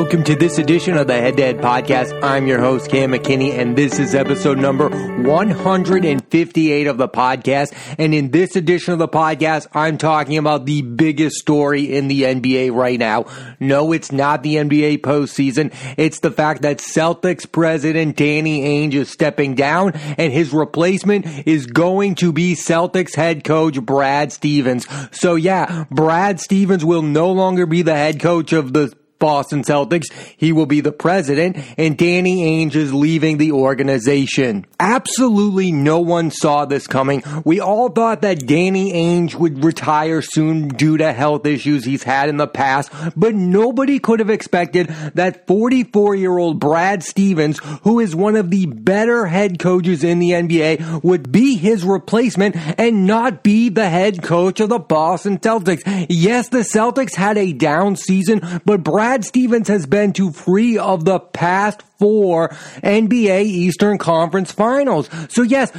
Welcome to this edition of the Head to Head Podcast. I'm your host, Cam McKinney, and this is episode number 158 of the podcast. And in this edition of the podcast, I'm talking about the biggest story in the NBA right now. No, it's not the NBA postseason. It's the fact that Celtics president Danny Ainge is stepping down and his replacement is going to be Celtics head coach Brad Stevens. So yeah, Brad Stevens will no longer be the head coach of the Boston Celtics. He will be the president and Danny Ainge is leaving the organization. Absolutely no one saw this coming. We all thought that Danny Ainge would retire soon due to health issues he's had in the past, but nobody could have expected that 44 year old Brad Stevens, who is one of the better head coaches in the NBA, would be his replacement and not be the head coach of the Boston Celtics. Yes, the Celtics had a down season, but Brad Brad Stevens has been to three of the past four NBA Eastern Conference finals. So yes,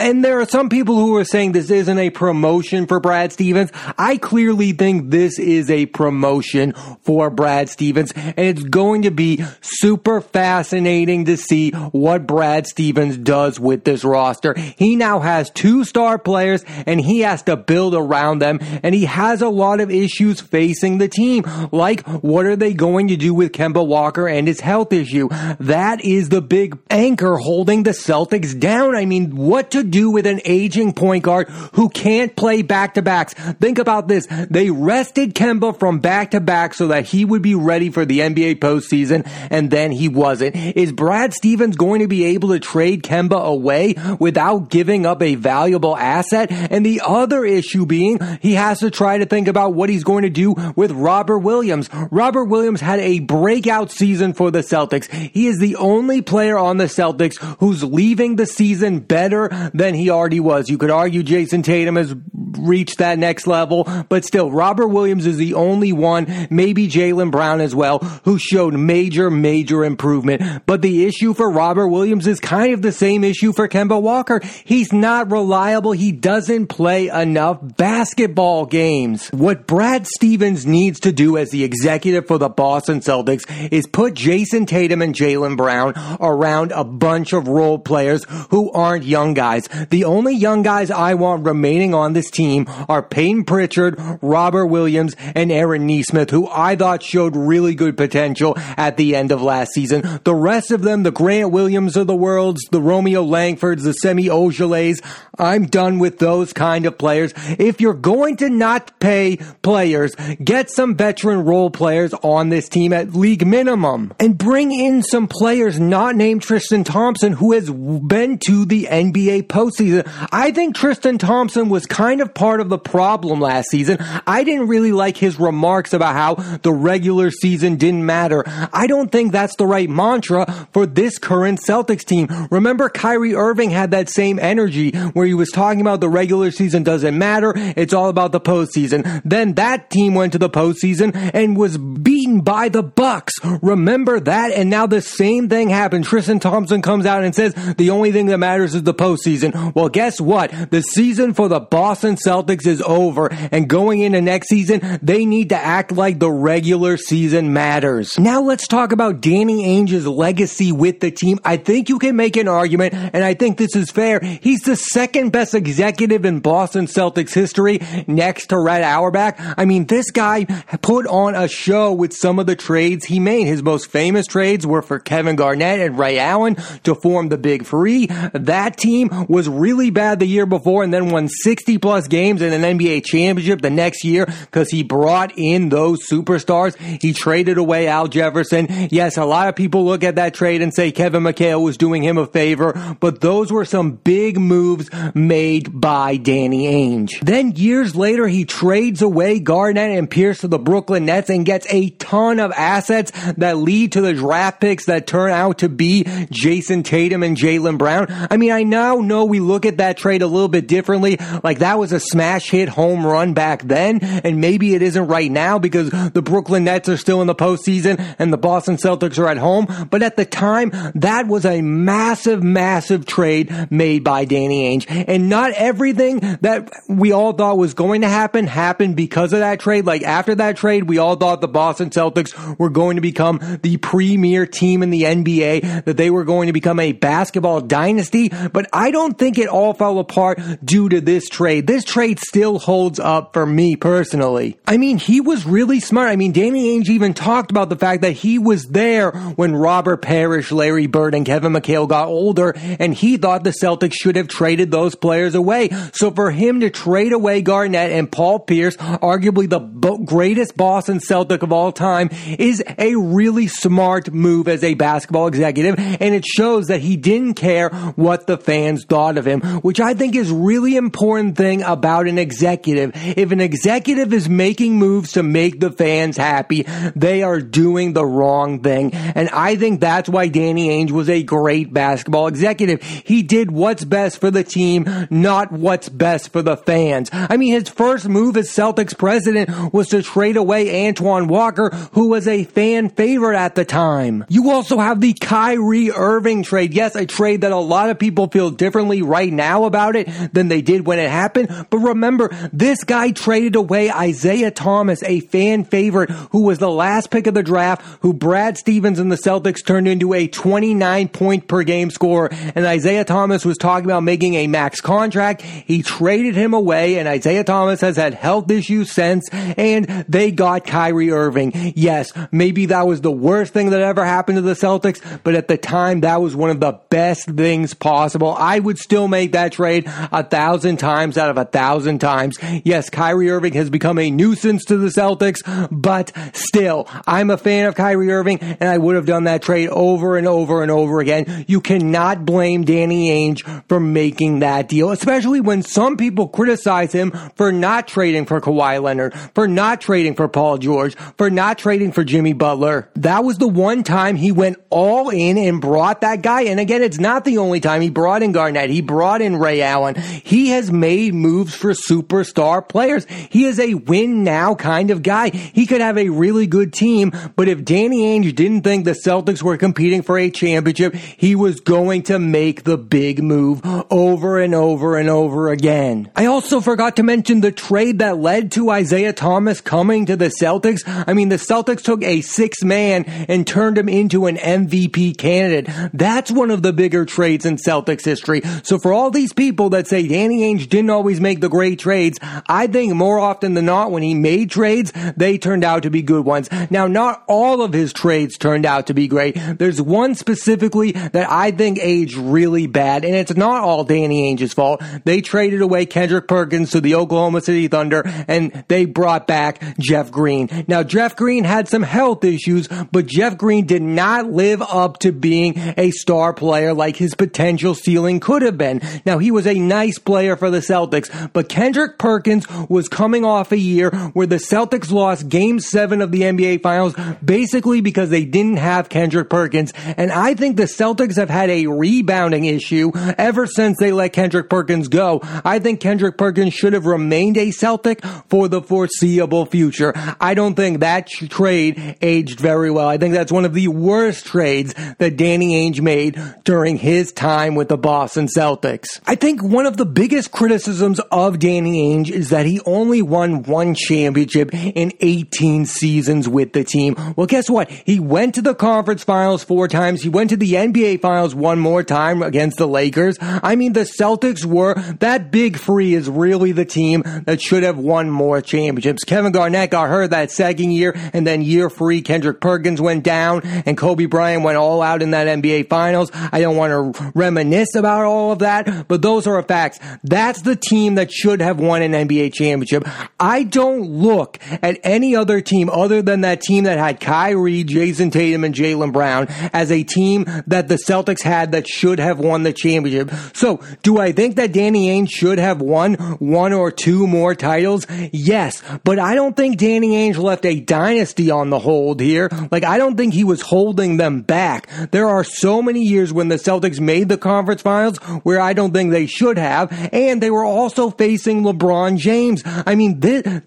and there are some people who are saying this isn't a promotion for Brad Stevens. I clearly think this is a promotion for Brad Stevens, and it's going to be super fascinating to see what Brad Stevens does with this roster. He now has two star players, and he has to build around them, and he has a lot of issues facing the team. Like, what are they going to do with Kemba Walker and his health issue? That is the big anchor holding the Celtics down. I mean, what to do with an aging point guard who can't play back to backs. Think about this. They rested Kemba from back to back so that he would be ready for the NBA postseason, and then he wasn't. Is Brad Stevens going to be able to trade Kemba away without giving up a valuable asset? And the other issue being he has to try to think about what he's going to do with Robert Williams. Robert Williams had a breakout season for the Celtics. He is the only player on the Celtics who's leaving the season better than he already was. You could argue Jayson Tatum has reached that next level, but still, Robert Williams is the only one, maybe Jaylen Brown as well, who showed major, major improvement. But the issue for Robert Williams is kind of the same issue for Kemba Walker. He's not reliable. He doesn't play enough basketball games. What Brad Stevens needs to do as the executive for the Boston Celtics is put Jayson Tatum and Jaylen Brown around a bunch of role players who aren't young guys. The only young guys I want remaining on this team are Payton Pritchard, Robert Williams, and Aaron Nesmith, who I thought showed really good potential at the end of last season. The rest of them, the Grant Williams of the worlds, the Romeo Langfords, the Semi Ojeleyes, I'm done with those kind of players. If you're going to not pay players, get some veteran role players on this team at league minimum and bring in some players not named Tristan Thompson who has been to the NBA postseason. I think Tristan Thompson was kind of part of the problem last season. I didn't really like his remarks about how the regular season didn't matter. I don't think that's the right mantra for this current Celtics team. Remember Kyrie Irving had that same energy where he was talking about the regular season doesn't matter. It's all about the postseason. Then that team went to the postseason and was beaten by the Bucks. Remember that? And now the same thing happened. Tristan Thompson comes out and says the only thing that matters is the postseason. Well, guess what? The season for the Boston Celtics is over and going into next season, they need to act like the regular season matters. Now let's talk about Danny Ainge's legacy with the team. I think you can make an argument and I think this is fair. He's the second best executive in Boston Celtics history next to Red Auerbach. I mean, this guy put on a show with some of the trades he made. His most famous trades were for Kevin Garnett and Ray Allen to form the Big Three. That team was really bad the year before and then won 60 plus games in an NBA championship the next year because he brought in those superstars. He traded away Al Jefferson. Yes, a lot of people look at that trade and say Kevin McHale was doing him a favor, but those were some big moves made by Danny Ainge. Then years later, he trades away Garnett and Pierce to the Brooklyn Nets and gets a ton of assets that lead to the draft picks that turn out to be Jayson Tatum and Jaylen Brown. I mean, I now know we look at that trade a little bit differently. Like that was a smash hit home run back then, and maybe it isn't right now because the Brooklyn Nets are still in the postseason and the Boston Celtics are at home. But at the time, that was a massive, massive trade made by Danny Ainge. And not everything that we all thought was going to happen happened because of that trade. Like after that trade, we all thought the Boston Celtics were going to become the premier team in the NBA, that they were going to become a basketball dynasty. But I don't think it all fell apart due to this trade. This trade still holds up for me personally. I mean, he was really smart. I mean, Danny Ainge even talked about the fact that he was there when Robert Parish, Larry Bird, and Kevin McHale got older, and he thought the Celtics should have traded those players away. So for him to trade away Garnett and Paul Pierce, arguably the greatest Boston Celtic of all time, is a really smart move as a basketball executive, and it shows that he didn't care what the fans thought of him, which I think is really important thing about an executive. If an executive is making moves to make the fans happy, they are doing the wrong thing. And I think that's why Danny Ainge was a great basketball executive. He did what's best for the team, not what's best for the fans. I mean, his first move as Celtics president was to trade away Antoine Walker, who was a fan favorite at the time. You also have the Kyrie Irving trade. Yes, a trade that a lot of people feel differently right now about it than they did when it happened. But remember, this guy traded away Isaiah Thomas, a fan favorite who was the last pick of the draft, who Brad Stevens and the Celtics turned into a 29 point per game scorer. And Isaiah Thomas was talking about making a max contract. He traded him away and Isaiah Thomas has had health issues since and they got Kyrie Irving. Yes, maybe that was the worst thing that ever happened to the Celtics, but at the time that was one of the best things possible. I would still make that trade a thousand times out of a thousand times. Yes, Kyrie Irving has become a nuisance to the Celtics, but still, I'm a fan of Kyrie Irving and I would have done that trade over and over and over again. You cannot blame Danny Ainge for making that deal, especially when some people criticize him for not trading for Kawhi Leonard, for not trading for Paul George, for not trading for Jimmy Butler. That was the one time he went all in and brought that guy. And again, it's not the only time he brought in Garnett. He brought in Ray Allen. He has made moves for superstar players. He is a win now kind of guy. He could have a really good team, but if Danny Ainge didn't think the Celtics were competing for a championship, he was going to make the big move over and over and over again. I also forgot to mention the trade that led to Isaiah Thomas coming to the Celtics. I mean, the Celtics took a six man and turned him into an MVP candidate. That's one of the bigger trades in Celtics history. So for all these people that say Danny Ainge didn't always make the great trades, I think more often than not when he made trades, they turned out to be good ones. Now, not all of his trades turned out to be great. There's one specifically that I think aged really bad, and it's not all Danny Ainge's fault. They traded away Kendrick Perkins to the Oklahoma City Thunder, and they brought back Jeff Green. Now, Jeff Green had some health issues, but Jeff Green did not live up to being a star player like his potential ceiling could have been. Now, he was a nice player for the Celtics, but Kendrick Perkins was coming off a year where the Celtics lost game seven of the NBA Finals basically because they didn't have Kendrick Perkins. And I think the Celtics have had a rebounding issue ever since they let Kendrick Perkins go. I think Kendrick Perkins should have remained a Celtic for the foreseeable future. I don't think that trade aged very well. I think that's one of the worst trades that Danny Ainge made during his time with the Boston Celtics. I think one of the biggest criticisms of Danny Ainge is that he only won one championship in 18 seasons with the team. Well, guess what? He went to the conference finals four times. He went to the NBA finals one more time against the Lakers. I mean, the Celtics were, that big free is really the team that should have won more championships. Kevin Garnett got hurt that second year and then year free, Kendrick Perkins went down and Kobe Bryant went all out in that NBA finals. I don't want to reminisce about all of that, but those are facts. That's the team that should have won an NBA championship. I don't look at any other team other than that team that had Kyrie, Jayson Tatum, and Jaylen Brown as a team that the Celtics had that should have won the championship. So, do I think that Danny Ainge should have won one or two more titles? Yes, but I don't think Danny Ainge left a dynasty on the hold here. Like, I don't think he was holding them back. There are so many years when the Celtics made the conference finals where I don't think they should have, and they were also also facing LeBron James. I mean,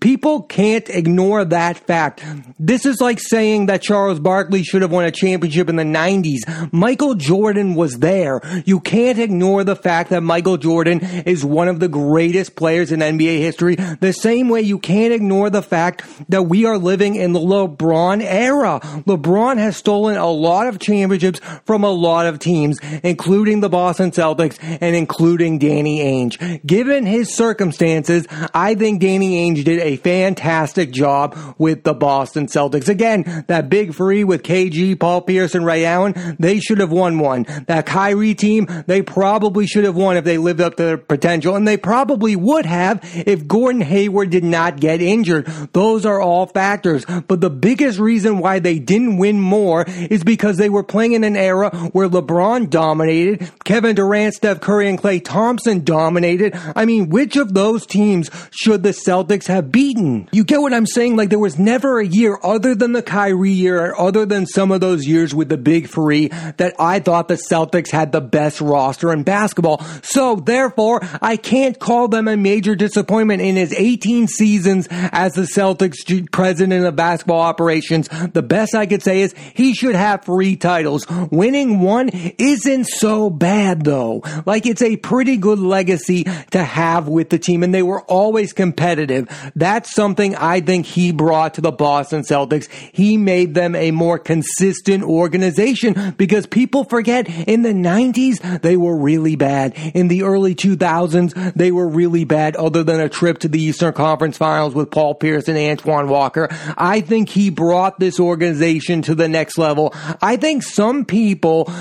people can't ignore that fact. This is like saying that Charles Barkley should have won a championship in the 90s. Michael Jordan was there. You can't ignore the fact that Michael Jordan is one of the greatest players in NBA history. The same way you can't ignore the fact that we are living in the LeBron era. LeBron has stolen a lot of championships from a lot of teams, including the Boston Celtics and including Danny Ainge. Given his circumstances, I think Danny Ainge did a fantastic job with the Boston Celtics. Again, that big three with KG, Paul Pierce, and Ray Allen, they should have won one. That Kyrie team, they probably should have won if they lived up to their potential, and they probably would have if Gordon Hayward did not get injured. Those are all factors. But the biggest reason why they didn't win more is because they were playing in an era where LeBron dominated, Kevin Durant, Steph Curry, and Klay Thompson dominated. I mean, which of those teams should the Celtics have beaten? You get what I'm saying? Like there was never a year other than the Kyrie year, other than some of those years with the big three that I thought the Celtics had the best roster in basketball. So therefore, I can't call them a major disappointment in his 18 seasons as the Celtics president of basketball operations. The best I could say is he should have three titles. Winning one isn't so bad though. Like it's a pretty good legacy to have with the team and they were always competitive. That's something I think he brought to the Boston Celtics. He made them a more consistent organization because people forget in the 90s they were really bad. In the early 2000s they were really bad other than a trip to the Eastern Conference Finals with Paul Pierce and Antoine Walker. I think he brought this organization to the next level. I think some people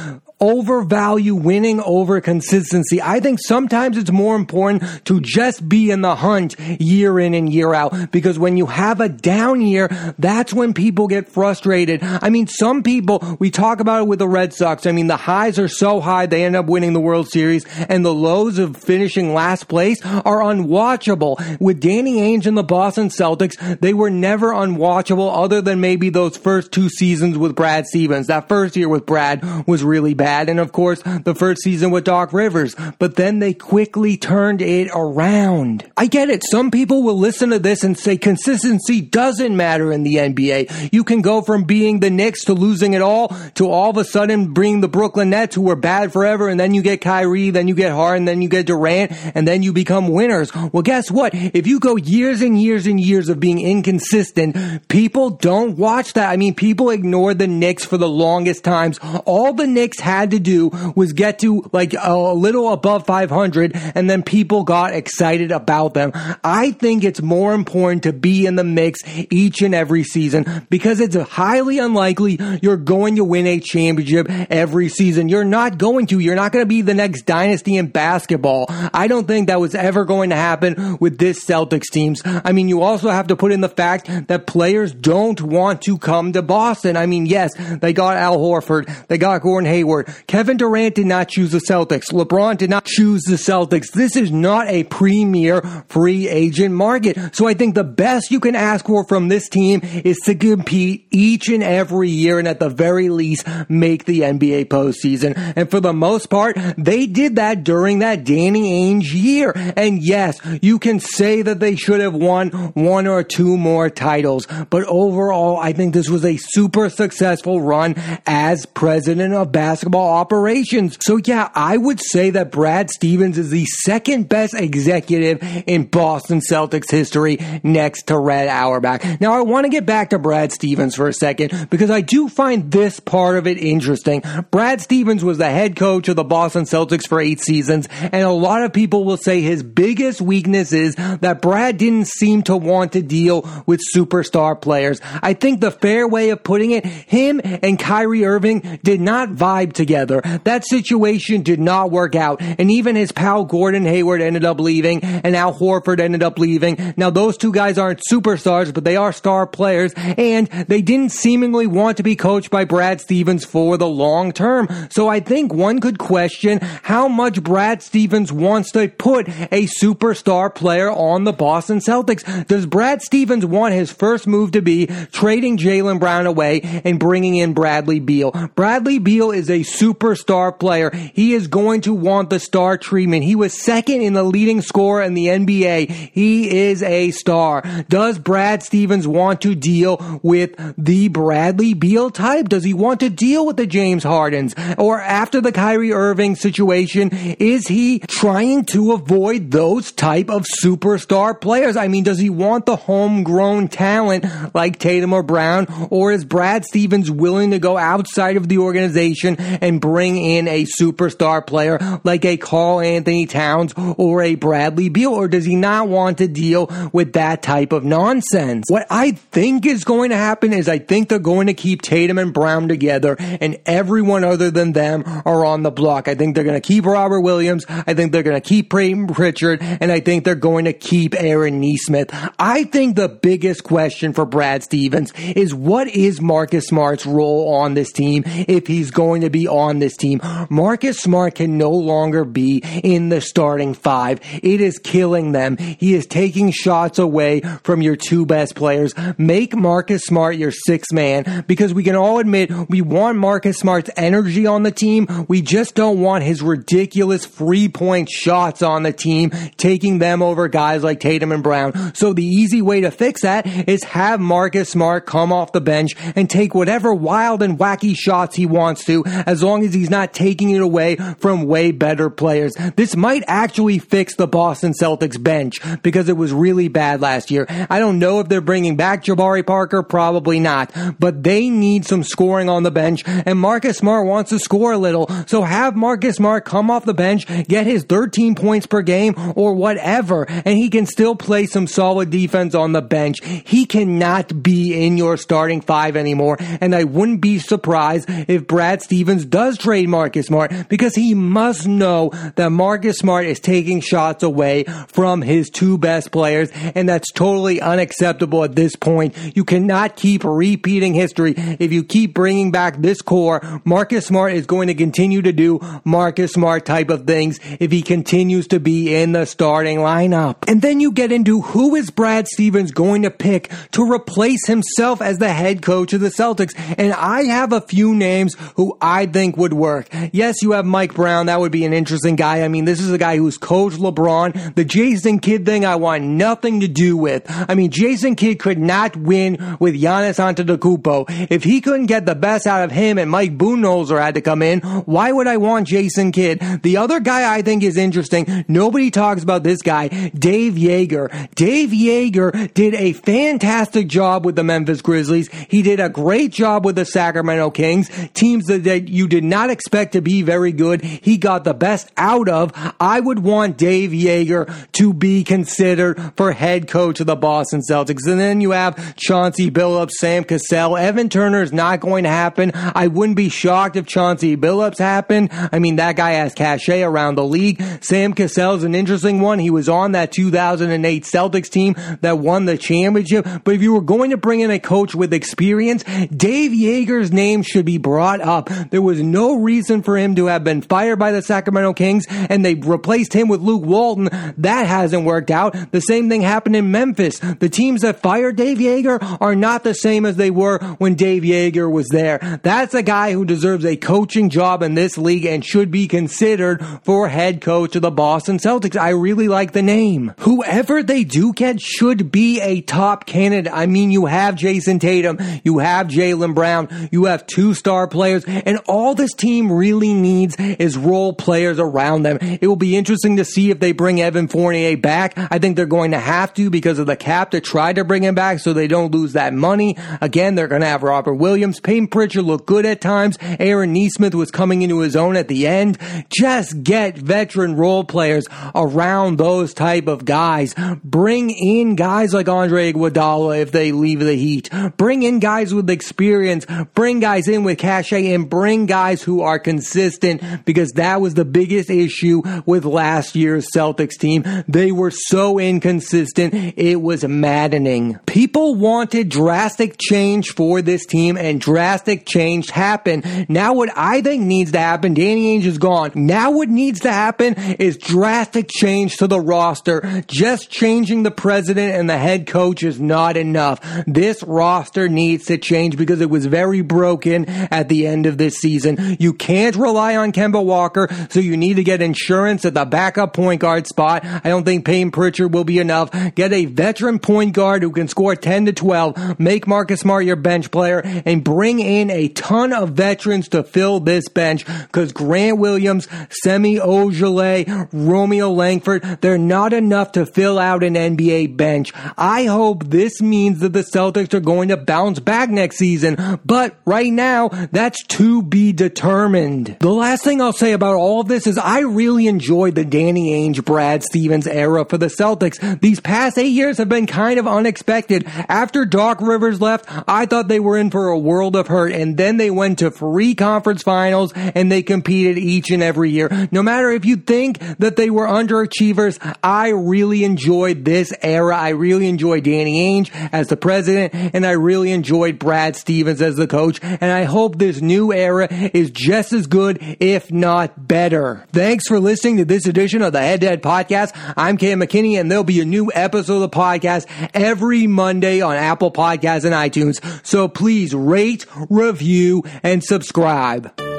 overvalue winning over consistency. I think sometimes it's more important to just be in the hunt year in and year out because when you have a down year, that's when people get frustrated. I mean, some people, we talk about it with the Red Sox. I mean, the highs are so high, they end up winning the World Series and the lows of finishing last place are unwatchable. With Danny Ainge and the Boston Celtics, they were never unwatchable other than maybe those first two seasons with Brad Stevens. That first year with Brad was really bad And of course, the first season with Doc Rivers. But then they quickly turned it around. I get it. Some people will listen to this and say consistency doesn't matter in the NBA. You can go from being the Knicks to losing it all to all of a sudden bring the Brooklyn Nets who were bad forever. And then you get Kyrie, then you get Harden, then you get Durant, and then you become winners. Well, guess what? If you go years and years and years of being inconsistent, people don't watch that. I mean, people ignore the Knicks for the longest times. All the Knicks had had to do was get to like a little above 500 and then people got excited about them. I think it's more important to be in the mix each and every season because it's highly unlikely you're going to win a championship every season. You're not going to. You're not going to be the next dynasty in basketball. I don't think that was ever going to happen with this Celtics teams. I mean, you also have to put in the fact that players don't want to come to Boston. I mean, yes, they got Al Horford, they got Gordon Hayward, Kevin Durant did not choose the Celtics. LeBron did not choose the Celtics. This is not a premier free agent market. So I think the best you can ask for from this team is to compete each and every year and at the very least make the NBA postseason. And for the most part, they did that during that Danny Ainge year. And yes, you can say that they should have won one or two more titles. But overall, I think this was a super successful run as president of basketball operations. So yeah, I would say that Brad Stevens is the second best executive in Boston Celtics history next to Red Auerbach. Now I want to get back to Brad Stevens for a second because I do find this part of it interesting. Brad Stevens was the head coach of the Boston Celtics for eight seasons and a lot of people will say his biggest weakness is that Brad didn't seem to want to deal with superstar players. I think the fair way of putting it, him and Kyrie Irving did not vibe together together. That situation did not work out. And even his pal Gordon Hayward ended up leaving and Al Horford ended up leaving. Now those two guys aren't superstars, but they are star players and they didn't seemingly want to be coached by Brad Stevens for the long term. So I think one could question how much Brad Stevens wants to put a superstar player on the Boston Celtics. Does Brad Stevens want his first move to be trading Jaylen Brown away and bringing in Bradley Beal? Bradley Beal is a superstar player. He is going to want the star treatment. He was second in the leading scorer in the NBA. He is a star. Does Brad Stevens want to deal with the Bradley Beal type? Does he want to deal with the James Hardens? Or after the Kyrie Irving situation, is he trying to avoid those type of superstar players? I mean, does he want the homegrown talent like Tatum or Brown? Or is Brad Stevens willing to go outside of the organization and bring in a superstar player like a Karl-Anthony Towns or a Bradley Beal? Or does he not want to deal with that type of nonsense? What I think is going to happen is I think they're going to keep Tatum and Brown together and everyone other than them are on the block. I think they're going to keep Robert Williams. I think they're going to keep Payton Pritchard and I think they're going to keep Aaron Nesmith. I think the biggest question for Brad Stevens is what is Marcus Smart's role on this team if he's going to be on this team? Marcus Smart can no longer be in the starting five. It is killing them. He is taking shots away from your two best players. Make Marcus Smart your sixth man because we can all admit we want Marcus Smart's energy on the team. We just don't want his ridiculous free point shots on the team, taking them over guys like Tatum and Brown. So the easy way to fix that is have Marcus Smart come off the bench and take whatever wild and wacky shots he wants to, as long as he's not taking it away from way better players. This might actually fix the Boston Celtics bench because it was really bad last year. I don't know if they're bringing back Jabari Parker, probably not, but they need some scoring on the bench and Marcus Smart wants to score a little. So have Marcus Smart come off the bench, get his 13 points per game or whatever, and he can still play some solid defense on the bench. He cannot be in your starting five anymore. And I wouldn't be surprised if Brad Stevens does trade Marcus Smart because he must know that Marcus Smart is taking shots away from his two best players. And that's totally unacceptable at this point. You cannot keep repeating history. If you keep bringing back this core, Marcus Smart is going to continue to do Marcus Smart type of things if he continues to be in the starting lineup. And then you get into who is Brad Stevens going to pick to replace himself as the head coach of the Celtics. And I have a few names who I think would work. Yes, you have Mike Brown. That would be an interesting guy. I mean, this is a guy who's coached LeBron. The Jason Kidd thing, I want nothing to do with. I mean, Jason Kidd could not win with Giannis Antetokounmpo. If he couldn't get the best out of him and Mike Budenholzer had to come in, why would I want Jason Kidd? The other guy I think is interesting. Nobody talks about this guy, Dave Joerger. Dave Joerger did a fantastic job with the Memphis Grizzlies. He did a great job with the Sacramento Kings, teams that, that you did not expect to be very good. He got the best out of. I would want Dave Joerger to be considered for head coach of the Boston Celtics. And then you have Chauncey Billups, Sam Cassell. Evan Turner is not going to happen. I wouldn't be shocked if Chauncey Billups happened. I mean, that guy has cachet around the league. Sam Cassell is an interesting one. He was on that 2008 Celtics team that won the championship. But if you were going to bring in a coach with experience, Dave Joerger's name should be brought up. There was no reason for him to have been fired by the Sacramento Kings and they replaced him with Luke Walton. That hasn't worked out. The same thing happened in Memphis. The teams that fired Dave Joerger are not the same as they were when Dave Joerger was there. That's a guy who deserves a coaching job in this league and should be considered for head coach of the Boston Celtics. I really like the name. Whoever they do get should be a top candidate. I mean, you have Jayson Tatum, you have Jaylen Brown, you have two star players, and all this team really needs is role players around them. It will be interesting to see if they bring Evan Fournier back. I think they're going to have to because of the cap to try to bring him back so they don't lose that money. Again, they're going to have Robert Williams. Payton Pritchard looked good at times. Aaron Nesmith was coming into his own at the end. Just get veteran role players around those type of guys. Bring in guys like Andre Iguodala if they leave the Heat. Bring in guys with experience. Bring guys in with cachet and bring guys who are consistent because that was the biggest issue with last year's Celtics team. They were so inconsistent. It was maddening. People wanted drastic change for this team and drastic change happened. Now what I think needs to happen, Danny Ainge is gone. Now what needs to happen is drastic change to the roster. Just changing the president and the head coach is not enough. This roster needs to change because it was very broken at the end of this season. Season. You can't rely on Kemba Walker, so you need to get insurance at the backup point guard spot. I don't think Payne Pritchard will be enough. Get a veteran point guard who can score 10 to 12, make Marcus Smart your bench player, and bring in a ton of veterans to fill this bench because Grant Williams, Semi Ojeleye, Romeo Langford, they're not enough to fill out an NBA bench. I hope this means that the Celtics are going to bounce back next season, but right now, that's to determined. The last thing I'll say about all of this is I really enjoyed the Danny Ainge, Brad Stevens era for the Celtics. These past eight years have been kind of unexpected. After Doc Rivers left, I thought they were in for a world of hurt, and then they went to three conference finals and they competed each and every year. No matter if you think that they were underachievers, I really enjoyed this era. I really enjoyed Danny Ainge as the president, and I really enjoyed Brad Stevens as the coach, and I hope this new era is just as good, if not better. Thanks for listening to this edition of the Head to Head Podcast. I'm Cam McKinney, and there'll be a new episode of the podcast every Monday on Apple Podcasts and iTunes. So please rate, review, and subscribe.